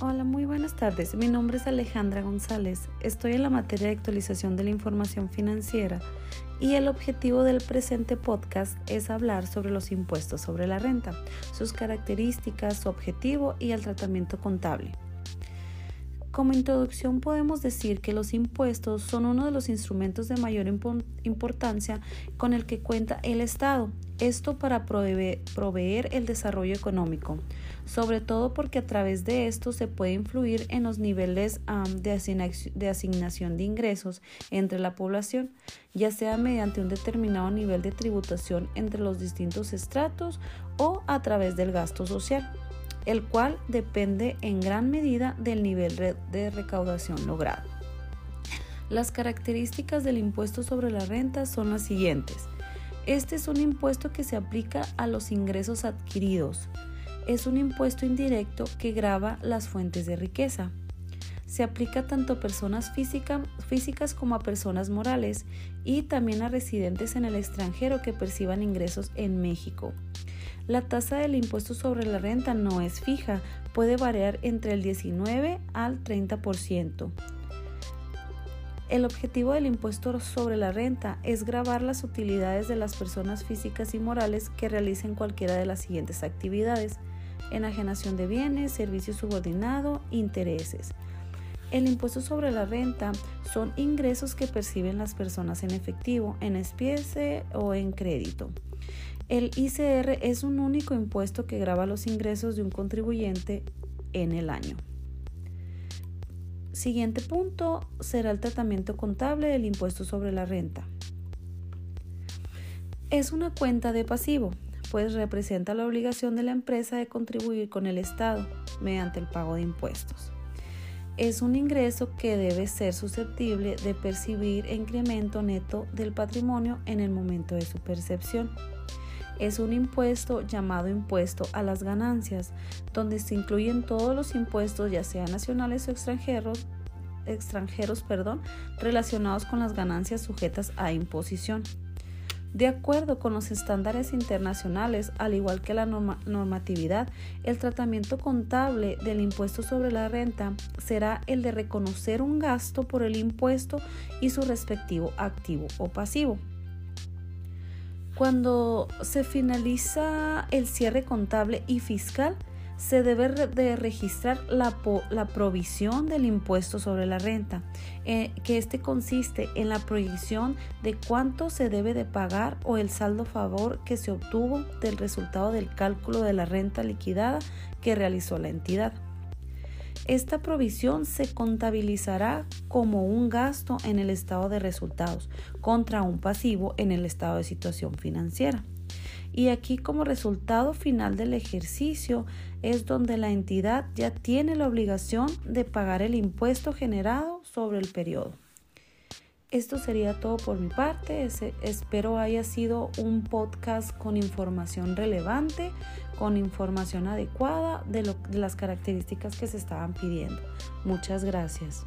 Hola, muy buenas tardes. Mi nombre es Alejandra González. Estoy en la materia de actualización de la información financiera y el objetivo del presente podcast es hablar sobre los impuestos sobre la renta, sus características, su objetivo y el tratamiento contable. Como introducción podemos decir que los impuestos son uno de los instrumentos de mayor importancia con el que cuenta el Estado, esto para proveer, el desarrollo económico, sobre todo porque a través de esto se puede influir en los niveles de, asignación de ingresos entre la población, ya sea mediante un determinado nivel de tributación entre los distintos estratos o a través del gasto social el cual depende en gran medida del nivel de recaudación logrado. Las características del impuesto sobre la renta son las siguientes. Este es un impuesto que se aplica a los ingresos adquiridos. Es un impuesto indirecto que grava las fuentes de riqueza. Se aplica tanto a personas físicas como a personas morales y también a residentes en el extranjero que perciban ingresos en México. La tasa del impuesto sobre la renta no es fija, puede variar entre el 19 al 30%. El objetivo del impuesto sobre la renta es grabar las utilidades de las personas físicas y morales que realicen cualquiera de las siguientes actividades: enajenación de bienes, servicio subordinado, intereses. El impuesto sobre la renta son ingresos que perciben las personas en efectivo, en especie o en crédito. El ICR es un único impuesto que grava los ingresos de un contribuyente en el año. Siguiente punto será el tratamiento contable del impuesto sobre la renta. Es una cuenta de pasivo, pues representa la obligación de la empresa de contribuir con el Estado mediante el pago de impuestos. Es un ingreso que debe ser susceptible de percibir incremento neto del patrimonio en el momento de su percepción es un impuesto llamado impuesto a las ganancias, donde se incluyen todos los impuestos, ya sean nacionales o extranjeros, extranjeros perdón, relacionados con las ganancias sujetas a imposición. De acuerdo con los estándares internacionales, al igual que la normatividad, el tratamiento contable del impuesto sobre la renta será el de reconocer un gasto por el impuesto y su respectivo activo o pasivo. Cuando se finaliza el cierre contable y fiscal, se debe de registrar la, provisión del impuesto sobre la renta, eh, que este consiste en la proyección de cuánto se debe de pagar o el saldo favor que se obtuvo del resultado del cálculo de la renta liquidada que realizó la entidad. Esta provisión se contabilizará como un gasto en el estado de resultados contra un pasivo en el estado de situación financiera. Y aquí como resultado final del ejercicio es donde la entidad ya tiene la obligación de pagar el impuesto generado sobre el periodo. Esto sería todo por mi parte. espero haya sido un podcast con información relevante, con información adecuada de las características que se estaban pidiendo. Muchas gracias.